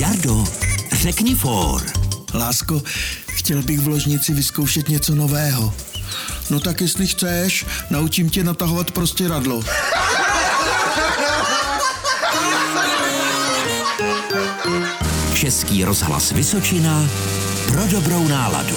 Jardo, řekni for. Lásko, chtěl bych v ložnici vyzkoušet něco nového. No tak jestli chceš, naučím tě natahovat prostě radlo. Český rozhlas Vysočina pro dobrou náladu.